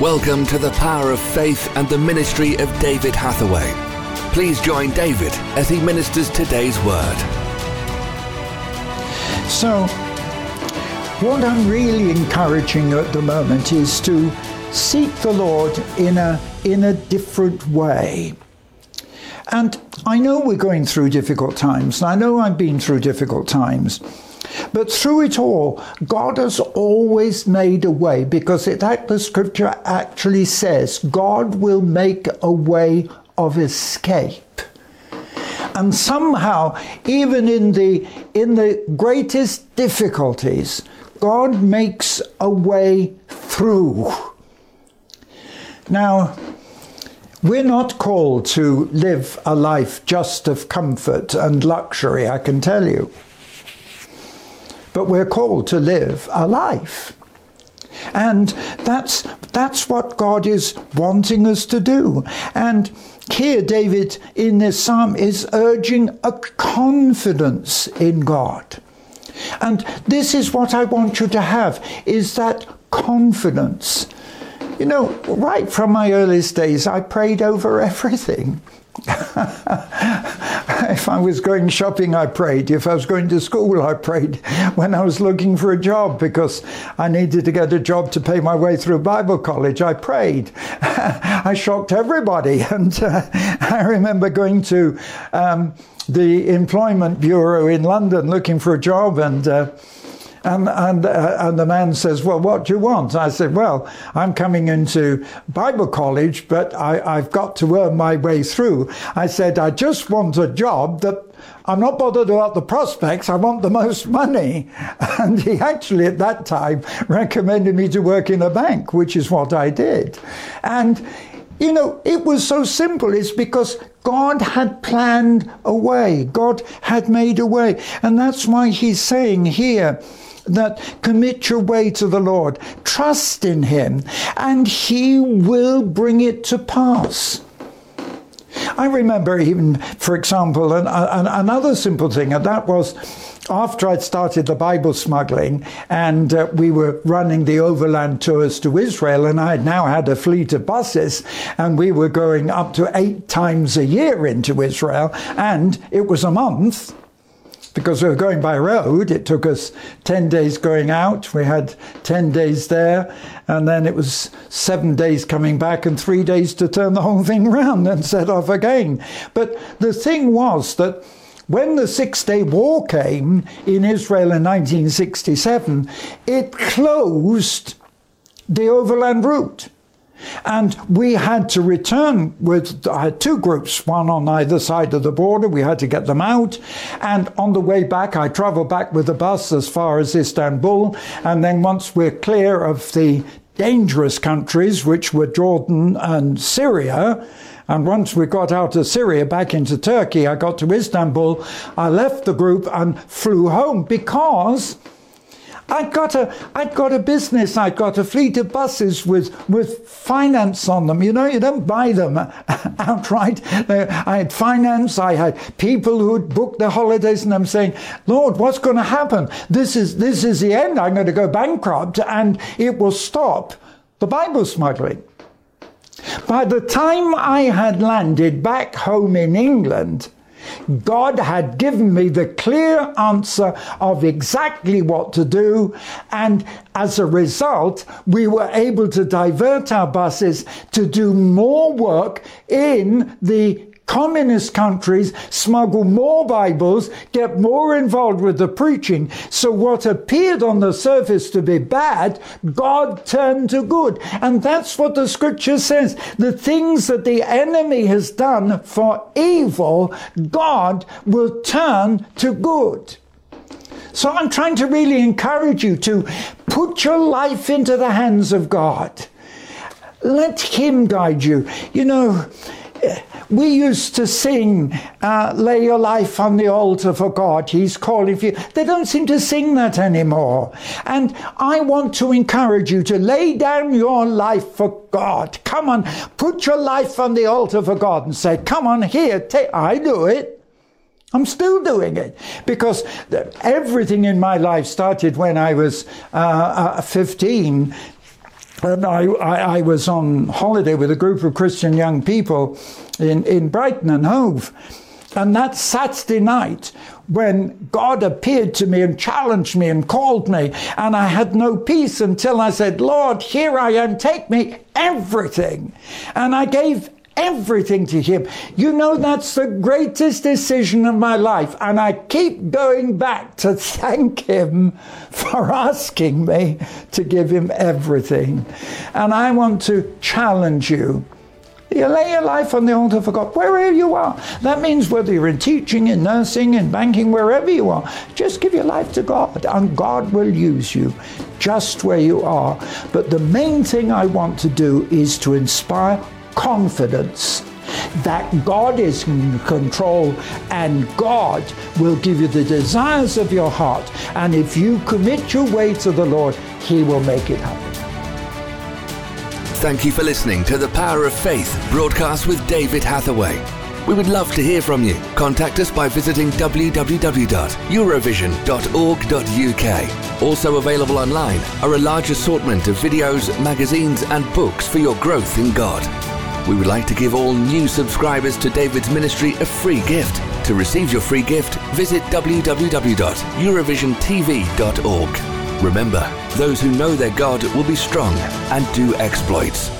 Welcome to the power of faith and the ministry of David Hathaway. Please join David as he ministers today's word. So, what I'm really encouraging at the moment is to seek the Lord in a, in a different way. And I know we're going through difficult times, and I know I've been through difficult times. But through it all, God has always made a way because it, the scripture actually says God will make a way of escape. And somehow, even in the, in the greatest difficulties, God makes a way through. Now, we're not called to live a life just of comfort and luxury, I can tell you but we're called to live a life. And that's, that's what God is wanting us to do. And here, David in this psalm is urging a confidence in God. And this is what I want you to have is that confidence. You know, right from my earliest days, I prayed over everything. if I was going shopping, I prayed. If I was going to school, I prayed. When I was looking for a job because I needed to get a job to pay my way through Bible college, I prayed. I shocked everybody. And uh, I remember going to um, the Employment Bureau in London looking for a job and uh, and, and, uh, and the man says, Well, what do you want? I said, Well, I'm coming into Bible college, but I, I've got to earn my way through. I said, I just want a job that I'm not bothered about the prospects, I want the most money. And he actually, at that time, recommended me to work in a bank, which is what I did. And you know, it was so simple. It's because God had planned a way. God had made a way. And that's why he's saying here, that commit your way to the Lord, trust in Him, and He will bring it to pass. I remember even, for example, an, an, another simple thing, and that was after I'd started the Bible smuggling and uh, we were running the overland tours to Israel, and I had now had a fleet of buses, and we were going up to eight times a year into Israel, and it was a month because we were going by road. It took us 10 days going out. We had 10 days there. And then it was seven days coming back and three days to turn the whole thing round and set off again. But the thing was that when the Six Day War came in Israel in 1967, it closed the overland route. And we had to return with, I had two groups, one on either side of the border. We had to get them out. And on the way back, I traveled back with the bus as far as Istanbul. And then once we're clear of the dangerous countries, which were Jordan and Syria, and once we got out of Syria back into Turkey, I got to Istanbul. I left the group and flew home because I'd got a, I'd got a business. I'd got a fleet of buses with, with finance on them. You know, you don't buy them outright. Uh, I had finance. I had people who'd booked their holidays, and I'm saying, Lord, what's going to happen? This is, this is the end. I'm going to go bankrupt, and it will stop the Bible smuggling. By the time I had landed back home in England, God had given me the clear answer of exactly what to do, and as a result, we were able to divert our buses to do more work in the communist countries smuggle more Bibles, get more involved with the preaching. So what appeared on the surface to be bad, God turned to good. And that's what the scripture says. The things that the enemy has done for evil, God will turn to good. So I'm trying to really encourage you to put your life into the hands of God. Let Him guide you. You know, we used to sing, uh, lay your life on the altar for God, He's calling for you. They don't seem to sing that anymore. And I want to encourage you to lay down your life for God. Come on, put your life on the altar for God and say, Come on, here, take, I do it. I'm still doing it because everything in my life started when I was uh, uh, 15 and I, I, I, was on holiday with a group of Christian young people in, in Brighton and Hove. And that Saturday night, when God appeared to me and challenged me and called me, and I had no peace until I said, Lord, here I am, take me everything. And I gave everything to Him. You know, that's the greatest decision of my life. And I keep going back to thank Him for asking me to give Him everything. And I want to challenge you. You lay your life on the altar for God, wherever you are. That means whether you're in teaching, in nursing, in banking, wherever you are, just give your life to God, and God will use you just where you are. But the main thing I want to do is to inspire confidence that God is in control and God will give you the desires of your heart. And if you commit your way to the Lord, He will make it happen. Thank you for listening to The Power of Faith broadcast with David Hathaway. We would love to hear from you. Contact us by visiting www.eurovision.org.uk. Also available online are a large assortment of videos, magazines, and books for your growth in God. We would like to give all new subscribers to David's ministry a free gift. To receive your free gift, visit www.eurovisiontv.org. Remember, those who know their God will be strong and do exploits.